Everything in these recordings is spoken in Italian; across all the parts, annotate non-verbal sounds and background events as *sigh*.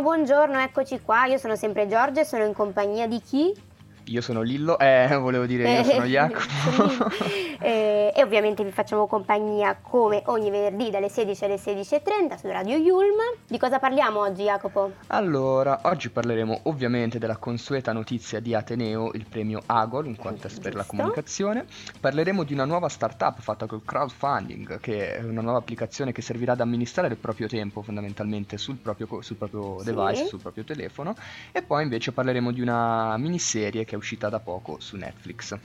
Buongiorno, eccoci qua. Io sono sempre Giorgia e sono in compagnia di chi? Io sono Lillo, eh, *laughs* volevo dire io sono Jacopo. *laughs* eh, e ovviamente vi facciamo compagnia come ogni venerdì dalle 16 alle 16.30 su Radio Yulm. Di cosa parliamo oggi Jacopo? Allora, oggi parleremo ovviamente della consueta notizia di Ateneo, il premio Agol, un contest per la comunicazione. Parleremo di una nuova startup fatta col crowdfunding, che è una nuova applicazione che servirà ad amministrare il proprio tempo fondamentalmente sul proprio, sul proprio sì. device, sul proprio telefono. E poi invece parleremo di una miniserie che uscita da poco su Netflix.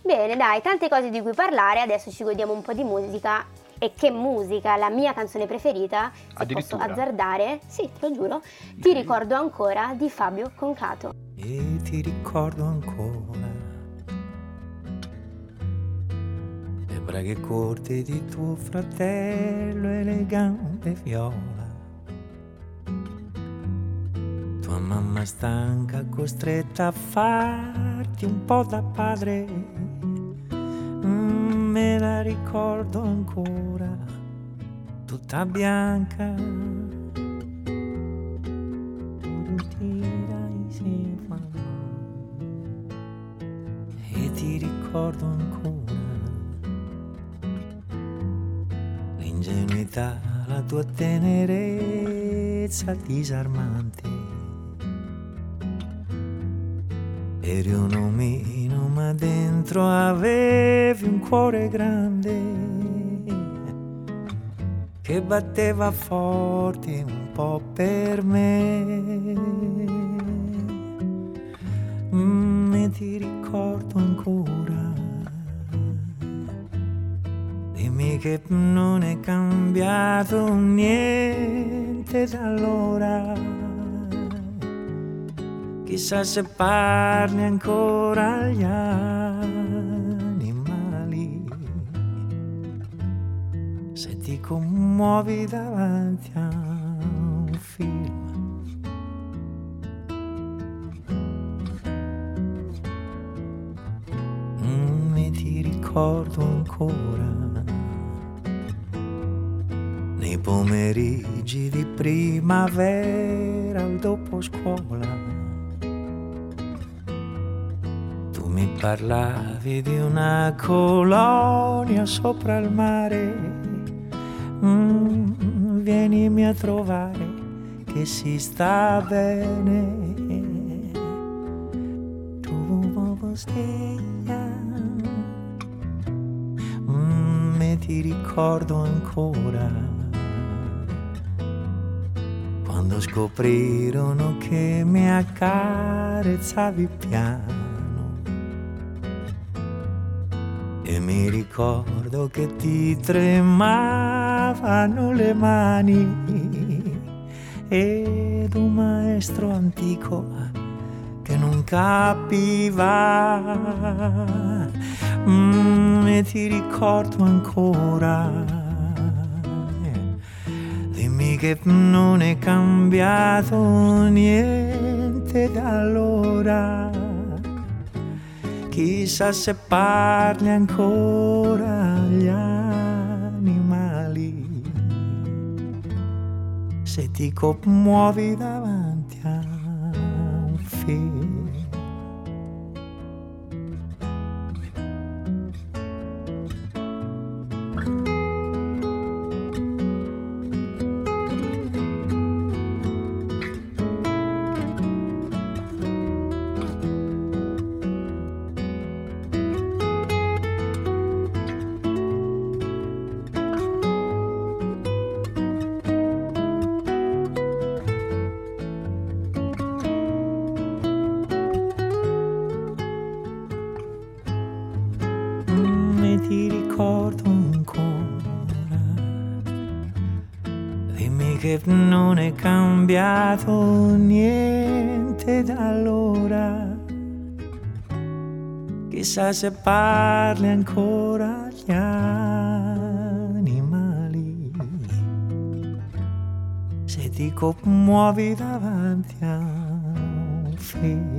Bene, dai, tante cose di cui parlare, adesso ci godiamo un po' di musica. E che musica, la mia canzone preferita, se posso azzardare, sì, te lo giuro, okay. ti ricordo ancora di Fabio Concato. E ti ricordo ancora le braghe corte di tuo fratello e le gambe viola tua mamma stanca, costretta a farti un po' da padre. Mm, me la ricordo ancora, tutta bianca. E ti ricordo ancora l'ingenuità, la tua tenerezza disarmante Eri un omino ma dentro avevi un cuore grande che batteva forte un po' per me. Mm, e ti ricordo ancora. Dimmi che non è cambiato niente da allora chissà se parli ancora agli animali, se ti commuovi davanti a un film. Mm, ricordo ancora. Nei pomeriggi di primavera al dopo scuola parlavi di una colonia sopra il mare. Mm, vienimi a trovare che si sta bene. Tu sveglia. Mm, ti ricordo ancora quando scoprirono che mi accarezzavi piano ricordo che ti tremavano le mani ed un maestro antico che non capiva. Mm, e ti ricordo ancora. Dimmi che non è cambiato niente da allora chissà se parli ancora agli animali, se ti commuovi davanti a un film. Cambiato niente da allora. Chissà se parli ancora agli animali, se ti commuovi davanti a un film.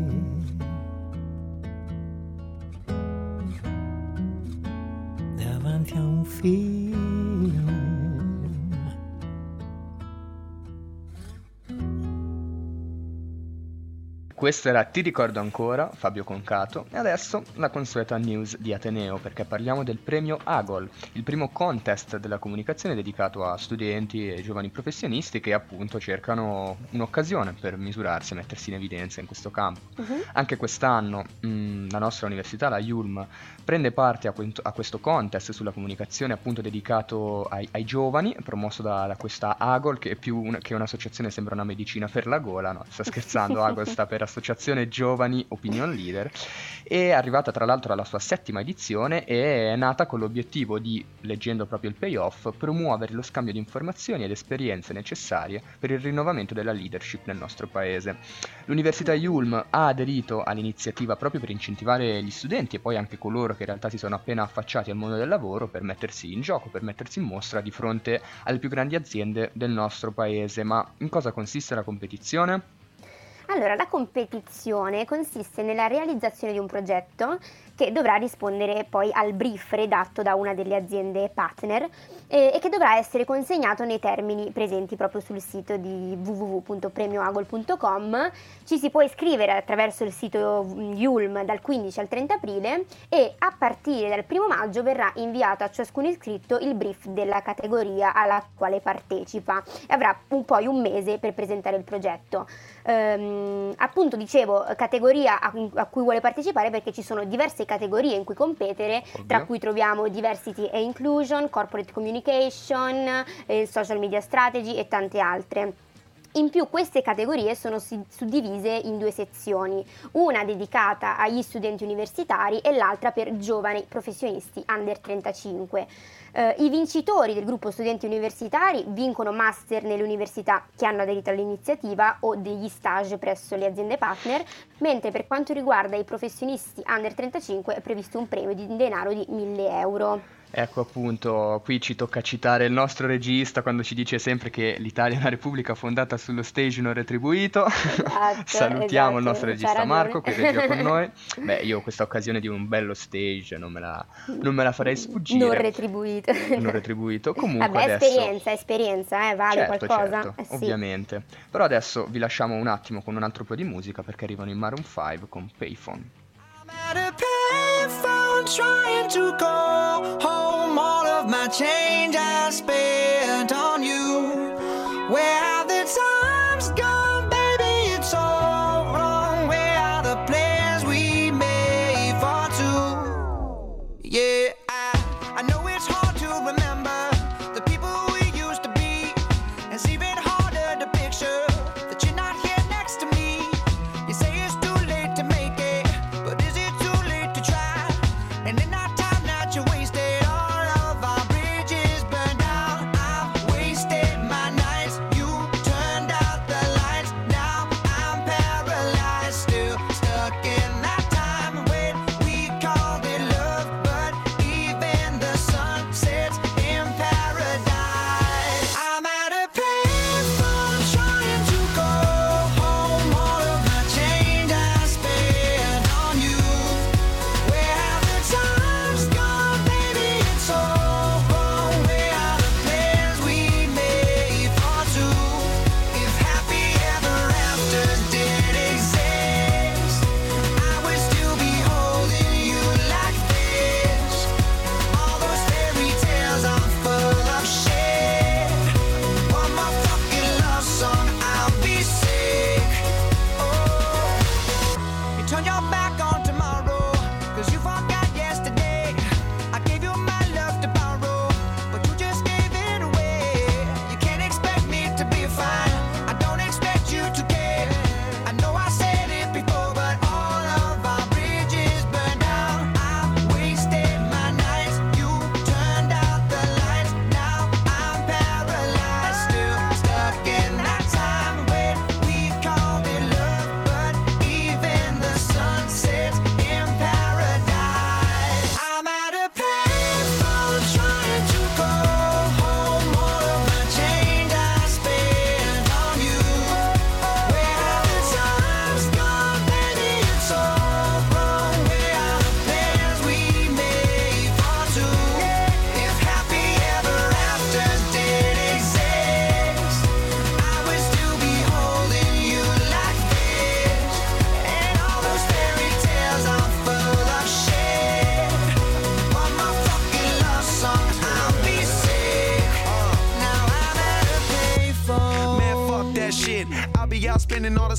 Questo era Ti ricordo ancora, Fabio Concato, e adesso la consueta news di Ateneo, perché parliamo del premio AGOL, il primo contest della comunicazione dedicato a studenti e giovani professionisti che appunto cercano un'occasione per misurarsi e mettersi in evidenza in questo campo. Uh-huh. Anche quest'anno mh, mm, la nostra università, la IULM, prende parte a, quinto, a, questo contest sulla comunicazione appunto dedicato ai, ai giovani, promosso da, da, questa AGOL, che è più un, che un'associazione, sembra una medicina per la gola, no? Sta scherzando, AGOL sta per Associazione Giovani Opinion Leader, è arrivata tra l'altro alla sua settima edizione e è nata con l'obiettivo di, leggendo proprio il payoff, promuovere lo scambio di informazioni ed esperienze necessarie per il rinnovamento della leadership nel nostro paese. L'Università Yulm ha aderito all'iniziativa proprio per incentivare gli studenti e poi anche coloro che in realtà si sono appena affacciati al mondo del lavoro per mettersi in gioco, per mettersi in mostra di fronte alle più grandi aziende del nostro paese. Ma in cosa consiste la competizione? Allora, la competizione consiste nella realizzazione di un progetto che dovrà rispondere poi al brief redatto da una delle aziende partner eh, e che dovrà essere consegnato nei termini presenti proprio sul sito di www.premioagol.com. Ci si può iscrivere attraverso il sito Yulm dal 15 al 30 aprile e a partire dal 1 maggio verrà inviato a ciascun iscritto il brief della categoria alla quale partecipa e avrà un, poi un mese per presentare il progetto. Ehm, appunto dicevo categoria a, a cui vuole partecipare perché ci sono diverse categorie in cui competere, Ovvio. tra cui troviamo diversity e inclusion, corporate communication, eh, social media strategy e tante altre. In più queste categorie sono suddivise in due sezioni, una dedicata agli studenti universitari e l'altra per giovani professionisti under 35. Eh, I vincitori del gruppo studenti universitari vincono master nelle università che hanno aderito all'iniziativa o degli stage presso le aziende partner, mentre per quanto riguarda i professionisti under 35 è previsto un premio di denaro di 1000 euro. Ecco appunto, qui ci tocca citare il nostro regista quando ci dice sempre che l'Italia è una repubblica fondata sullo stage non retribuito. Esatto, *laughs* Salutiamo esatto, il nostro regista Marco che regia con *laughs* noi. Beh, io questa occasione di un bello stage non me la, non me la farei sfuggire. Non retribuito. Non retribuito. Comunque Vabbè, adesso... esperienza, esperienza, eh, vale certo, qualcosa. Certo, eh, sì. ovviamente. Però adesso vi lasciamo un attimo con un altro po' di musica perché arrivano in Maroon 5 con Payphone. Trying to go home. All of my change I spent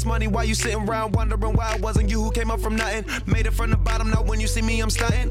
money while you sitting around wondering why it wasn't you who came up from nothing. Made it from the bottom, now when you see me, I'm stunting.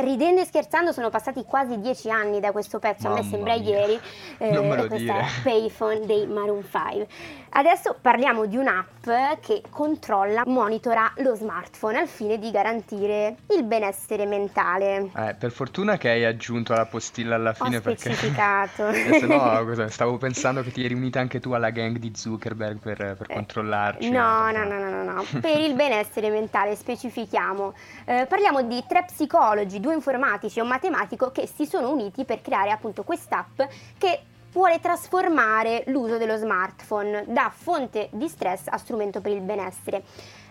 ridendo e scherzando sono passati quasi dieci anni da questo pezzo, Mamma a me sembra mia. ieri, eh, *laughs* non me lo questa dire. Payphone dei Maroon 5. Adesso parliamo di un'app che controlla, monitora lo smartphone al fine di garantire il benessere mentale. Eh, per fortuna che hai aggiunto la postilla alla fine Ho specificato. *laughs* eh, se no *laughs* stavo pensando che ti eri unita anche tu alla gang di Zuckerberg per, per eh, controllarci. No, no, no, no, no, no. per il benessere mentale specifichiamo. Eh, parliamo di tre psicologi, due informatici e un matematico che si sono uniti per creare appunto quest'app che vuole trasformare l'uso dello smartphone da fonte di stress a strumento per il benessere.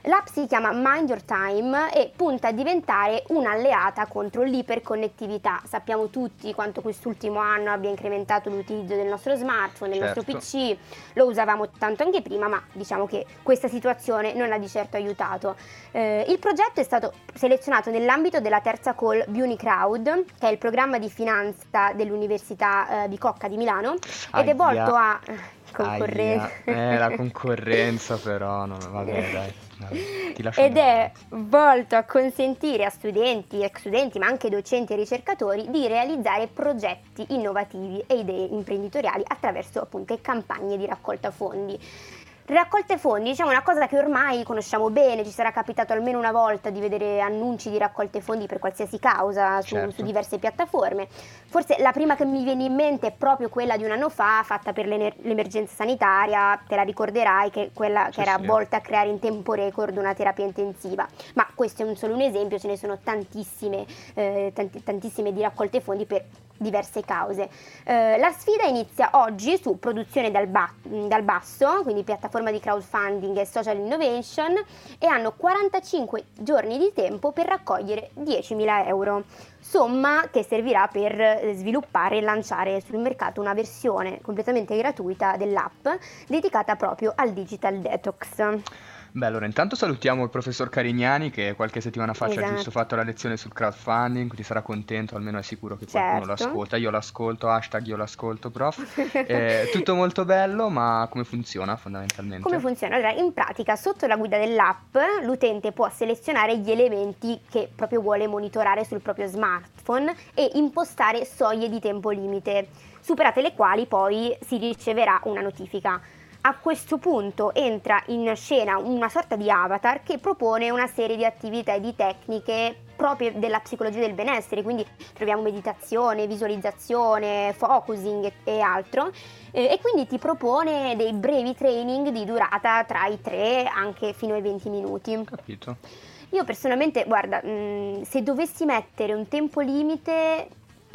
L'app si chiama Mind Your Time e punta a diventare un'alleata contro l'iperconnettività. Sappiamo tutti quanto quest'ultimo anno abbia incrementato l'utilizzo del nostro smartphone, del certo. nostro PC, lo usavamo tanto anche prima, ma diciamo che questa situazione non ha di certo aiutato. Eh, il progetto è stato selezionato nell'ambito della terza call Bunicrowd, che è il programma di finanza dell'Università eh, Bicocca di Milano, Aia. ed è volto a concorrenza. Eh, la *laughs* concorrenza però, no, vabbè dai. Ed è volto a consentire a studenti, ex studenti, ma anche docenti e ricercatori di realizzare progetti innovativi e idee imprenditoriali attraverso appunto campagne di raccolta fondi. Raccolte fondi, diciamo una cosa che ormai conosciamo bene, ci sarà capitato almeno una volta di vedere annunci di raccolte fondi per qualsiasi causa su, certo. su, diverse piattaforme. Forse la prima che mi viene in mente è proprio quella di un anno fa, fatta per l'emergenza sanitaria, te la ricorderai, che quella sì, che era sì. volta a creare in tempo record una terapia intensiva. Ma questo è un solo un esempio, ce ne sono tantissime, eh, tanti, tantissime di raccolte fondi per diverse cause. Eh, la sfida inizia oggi su produzione dal, ba- dal, basso, quindi piattaforma di crowdfunding e social innovation, e hanno 45 giorni di tempo per raccogliere 10.000 euro, somma che servirà per eh, sviluppare e lanciare sul mercato una versione completamente gratuita dell'app dedicata proprio al digital detox. Beh, allora intanto salutiamo il professor Carignani che qualche settimana fa ci ha giusto esatto. fatto la lezione sul crowdfunding, quindi sarà contento, almeno è sicuro che qualcuno certo. l'ascolta. Io l'ascolto, hashtag io l'ascolto, prof. È *laughs* tutto molto bello, ma come funziona fondamentalmente? Come funziona? Allora, in pratica, sotto la guida dell'app, l'utente può selezionare gli elementi che proprio vuole monitorare sul proprio smartphone e impostare soglie di tempo limite, superate le quali poi si riceverà una notifica a questo punto entra in scena una sorta di avatar che propone una serie di attività e di tecniche proprie della psicologia del benessere, quindi troviamo meditazione, visualizzazione, focusing e altro, e quindi ti propone dei brevi training di durata tra i 3 anche fino ai 20 minuti. Capito. Io personalmente, guarda, mh, se dovessi mettere un tempo limite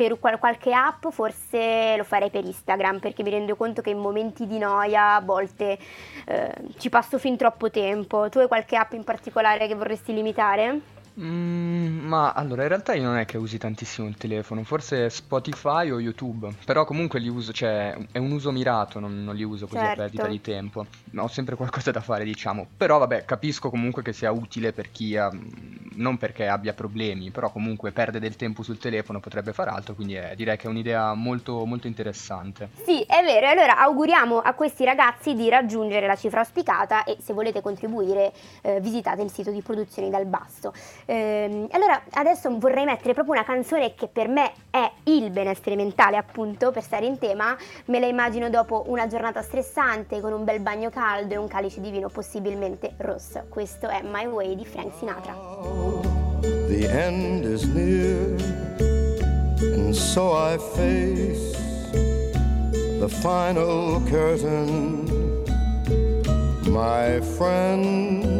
per qualche app forse lo farei per Instagram perché mi rendo conto che in momenti di noia a volte eh, ci passo fin troppo tempo. Tu hai qualche app in particolare che vorresti limitare? Mm, ma allora in realtà io non è che usi tantissimo il telefono, forse Spotify o YouTube, però comunque li uso, cioè è un uso mirato, non, non li uso così certo. a perdita di tempo. Ho sempre qualcosa da fare, diciamo. Però vabbè, capisco comunque che sia utile per chi ha non perché abbia problemi, però comunque perde del tempo sul telefono, potrebbe fare altro, quindi è, direi che è un'idea molto, molto interessante. Sì, è vero, e allora auguriamo a questi ragazzi di raggiungere la cifra auspicata e se volete contribuire eh, visitate il sito di Produzioni dal Basso. Ehm, allora adesso vorrei mettere proprio una canzone che per me è il benessere mentale appunto, per stare in tema, me la immagino dopo una giornata stressante con un bel bagno caldo e un calice di vino possibilmente rosso. Questo è My Way di Frank Sinatra. The end is near and so I face the final curtain My friend,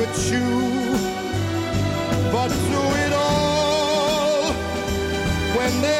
could chew. But through it all, when there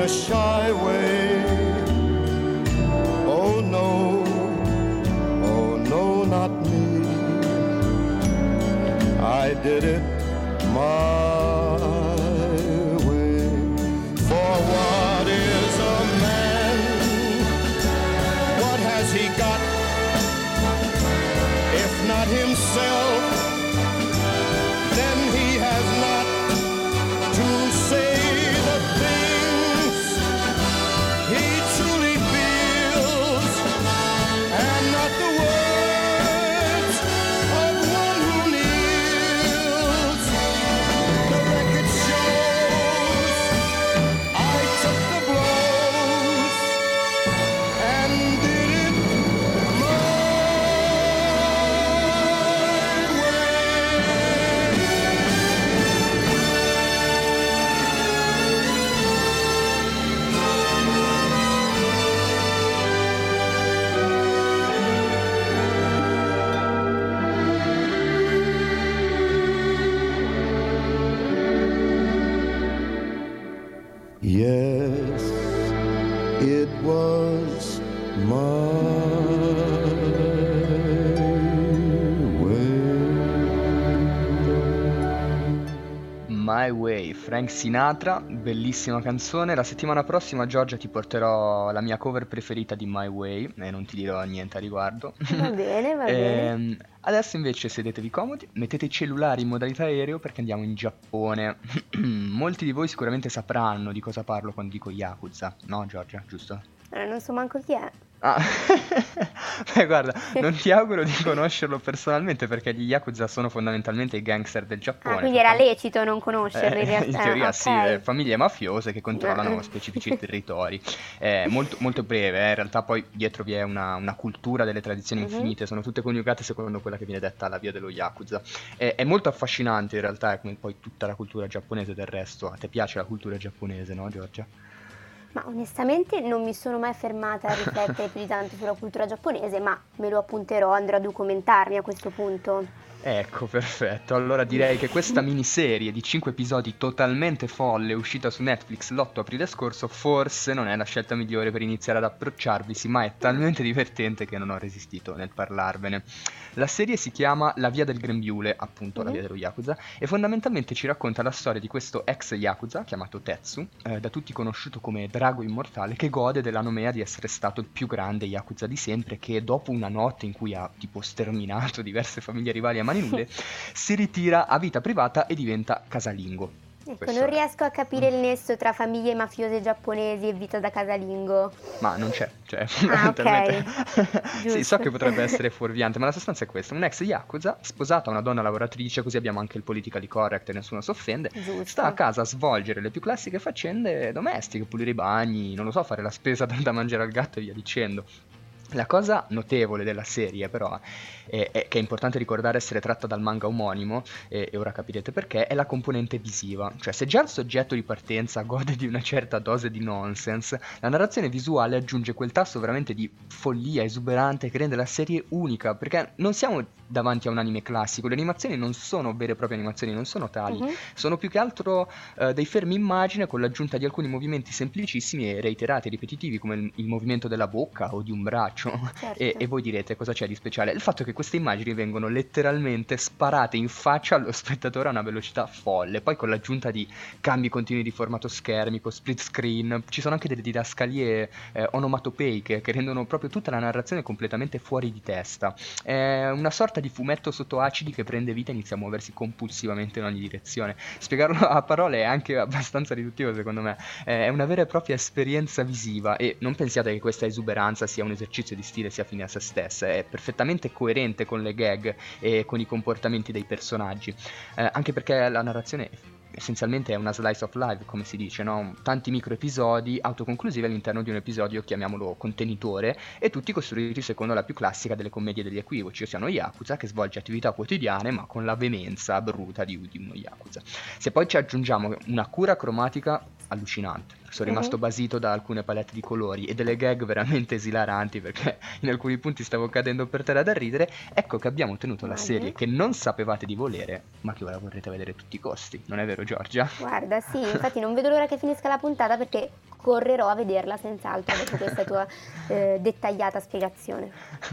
in a shy way. Oh no, oh no, not me. I did it My Way, Frank Sinatra, bellissima canzone. La settimana prossima, Giorgia, ti porterò la mia cover preferita di My Way e non ti dirò niente a riguardo. Va bene, va bene. Ehm, adesso invece sedetevi comodi, mettete i cellulari in modalità aereo perché andiamo in Giappone. *clears throat* Molti di voi sicuramente sapranno di cosa parlo quando dico Yakuza, no Giorgia, giusto? Eh, non so manco chi è. Ah, *laughs* beh, guarda, non ti auguro di conoscerlo personalmente perché gli Yakuza sono fondamentalmente i gangster del Giappone. Ah, quindi era lecito non conoscerli in Eh, *laughs* realtà. in teoria Ah, sì, eh, famiglie mafiose che controllano Eh. specifici *laughs* territori. Eh, molto, molto breve, eh, in realtà poi dietro vi è una, una cultura delle tradizioni Mhm. infinite, sono tutte coniugate secondo quella che viene detta la via dello Yakuza. È, è molto affascinante in realtà, come poi tutta la cultura giapponese del resto. A te piace la cultura giapponese, no Giorgia? Ma onestamente non mi sono mai fermata a riflettere più di tanto sulla cultura giapponese, ma me lo appunterò, andrò a documentarmi a questo punto. Ecco, perfetto. Allora direi che questa miniserie di 5 episodi totalmente folle, uscita su Netflix l'8 aprile scorso, forse non è la scelta migliore per iniziare ad approcciarvisi, ma è talmente divertente che non ho resistito nel parlarvene. La serie si chiama La via del grembiule, appunto la Mhm. via dello Yakuza, e fondamentalmente ci racconta la storia di questo ex Yakuza, chiamato Tetsu, eh, da tutti conosciuto come Drago Immortale, che gode della nomea di essere stato il più grande Yakuza di sempre, che dopo una notte in cui ha tipo sterminato *laughs* diverse famiglie rivali a mani nude, si ritira a vita privata e diventa casalingo. Ecco, Questo non è. riesco a capire il nesso tra famiglie mafiose giapponesi e vita da casalingo. Ma non c'è, cioè Ah, *laughs* fondamentalmente. *laughs* sì, so che potrebbe essere *laughs* fuorviante, ma la sostanza è questa: un ex Yakuza, sposato a una donna lavoratrice, così abbiamo anche il politically correct e nessuno si offende. Giusto. Sta a casa a svolgere le più classiche faccende domestiche, pulire i bagni, non lo so, fare la spesa da mangiare al gatto e via dicendo. La cosa notevole della serie, però, è, è che è importante ricordare essere tratta dal manga omonimo, e, e ora capirete perché, è la componente visiva. Cioè, se già il soggetto di partenza gode di una certa dose di nonsense, la narrazione visuale aggiunge quel tasso veramente di follia esuberante che rende la serie unica, perché non siamo davanti a un anime classico, le animazioni non sono vere e proprie animazioni, non sono tali, Mhm. sono più che altro eh, dei fermi immagine con l'aggiunta di alcuni movimenti semplicissimi e reiterati, ripetitivi, come il, il movimento della bocca o di un braccio. Certo. E, e voi direte cosa c'è di speciale? Il fatto che queste immagini vengono letteralmente sparate in faccia allo spettatore a una velocità folle, poi con l'aggiunta di cambi continui di formato schermico, split screen, ci sono anche delle didascalie eh, onomatopeiche che rendono proprio tutta la narrazione completamente fuori di testa. È una sorta di fumetto sotto acidi che prende vita e inizia a muoversi compulsivamente in ogni direzione. Spiegarlo a parole è anche abbastanza riduttivo secondo me, è una vera e propria esperienza visiva e non pensiate che questa esuberanza sia un esercizio di stile sia fine a se stessa, è perfettamente coerente con le gag e con i comportamenti dei personaggi, Eh, anche perché la narrazione essenzialmente è una slice of life, come si dice, no? tanti micro episodi autoconclusivi all'interno di un episodio, chiamiamolo contenitore, e tutti costruiti secondo la più classica delle commedie degli equivoci, ossia uno Yakuza che svolge attività quotidiane ma con la veemenza bruta di, di uno Yakuza. Se poi ci aggiungiamo una cura cromatica allucinante, sono Mhm. rimasto basito da alcune palette di colori e delle gag veramente esilaranti perché in alcuni punti stavo cadendo per terra da ridere, ecco che abbiamo ottenuto la serie che non sapevate di volere, ma che ora vorrete vedere a tutti i costi, non è vero Giorgia? Guarda, sì, *laughs* infatti non vedo l'ora che finisca la puntata perché correrò a vederla senz'altro dopo questa tua eh, dettagliata spiegazione.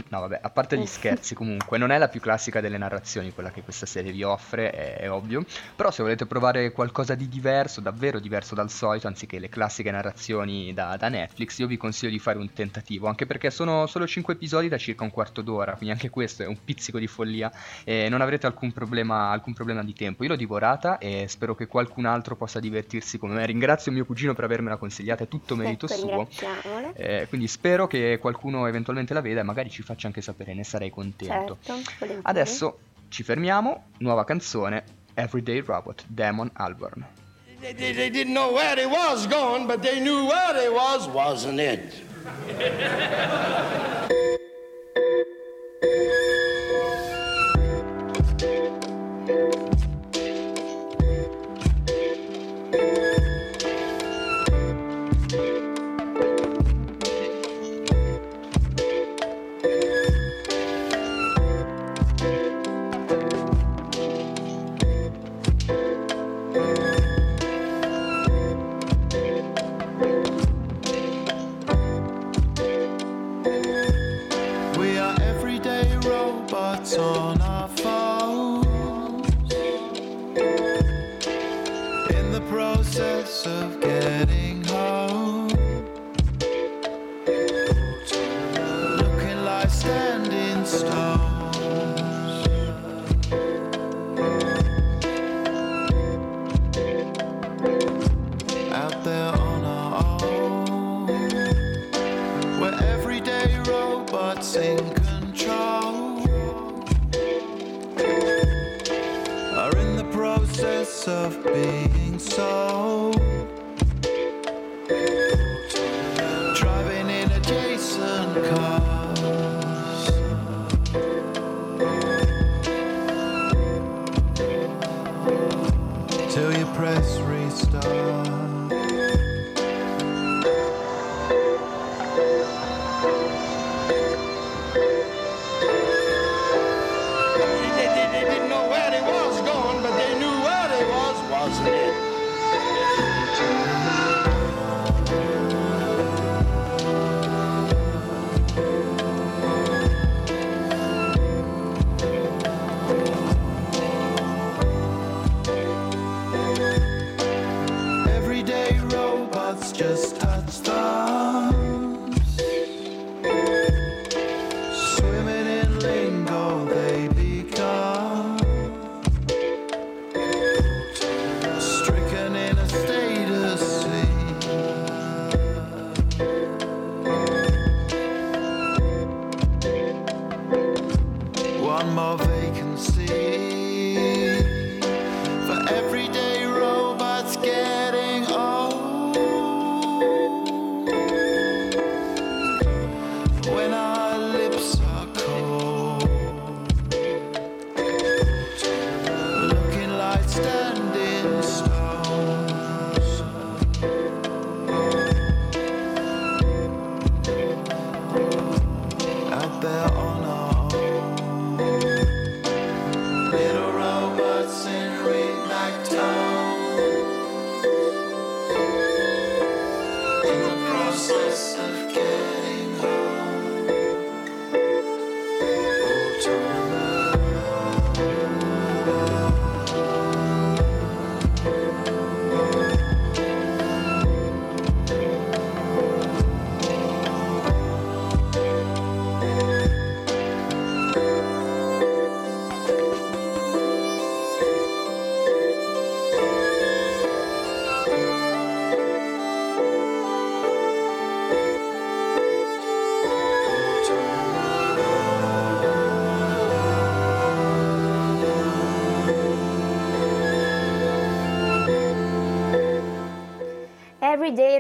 No, vabbè, a parte gli *laughs* scherzi, comunque, non è la più classica delle narrazioni quella che questa serie vi offre, è, è ovvio. Però se volete provare qualcosa di diverso, davvero diverso dal solito, anziché le classiche narrazioni da, da Netflix, io vi consiglio di fare un tentativo, anche perché sono solo 5 episodi da circa un quarto d'ora, quindi anche questo è un pizzico di follia e non avrete alcun problema, alcun problema di tempo. Io l'ho divorata e spero che qualcun altro possa divertirsi come me. Ringrazio mio cugino per avermela consigliata, è tutto merito suo. Eh, quindi spero che qualcuno eventualmente la veda e magari ci faccia anche sapere, ne sarei contento. Certo. Adesso ci fermiamo, nuova canzone, Everyday Robot, Damon Albarn. They, they, they didn't know where they was going, but they knew where they was, wasn't it? control are in the process of being sold. Everyday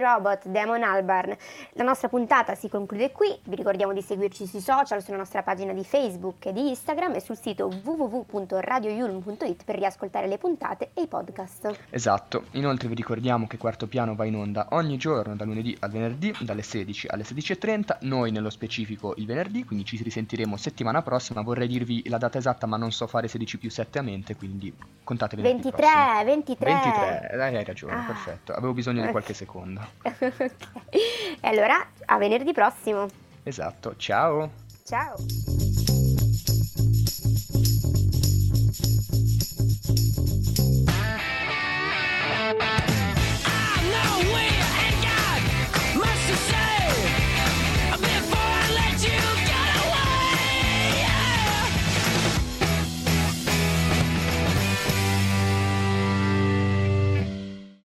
Robot, Damon Albarn. La nostra puntata si conclude qui, vi ricordiamo di seguirci sui social, sulla nostra pagina di Facebook e di Instagram e sul sito www.radioyulm.it per riascoltare le puntate e i podcast. Esatto, inoltre vi ricordiamo che Quarto Piano va in onda ogni giorno da lunedì al venerdì dalle 16 alle 16.30, noi nello specifico il venerdì, quindi ci risentiremo settimana prossima, vorrei dirvi la data esatta ma non so fare 16 più 7 a mente, quindi contate 23, 23. 23, dai, hai ragione, ah. perfetto, avevo bisogno di qualche *laughs* secondo seconda. ok. *laughs* E allora a venerdì prossimo. Esatto, ciao. Ciao.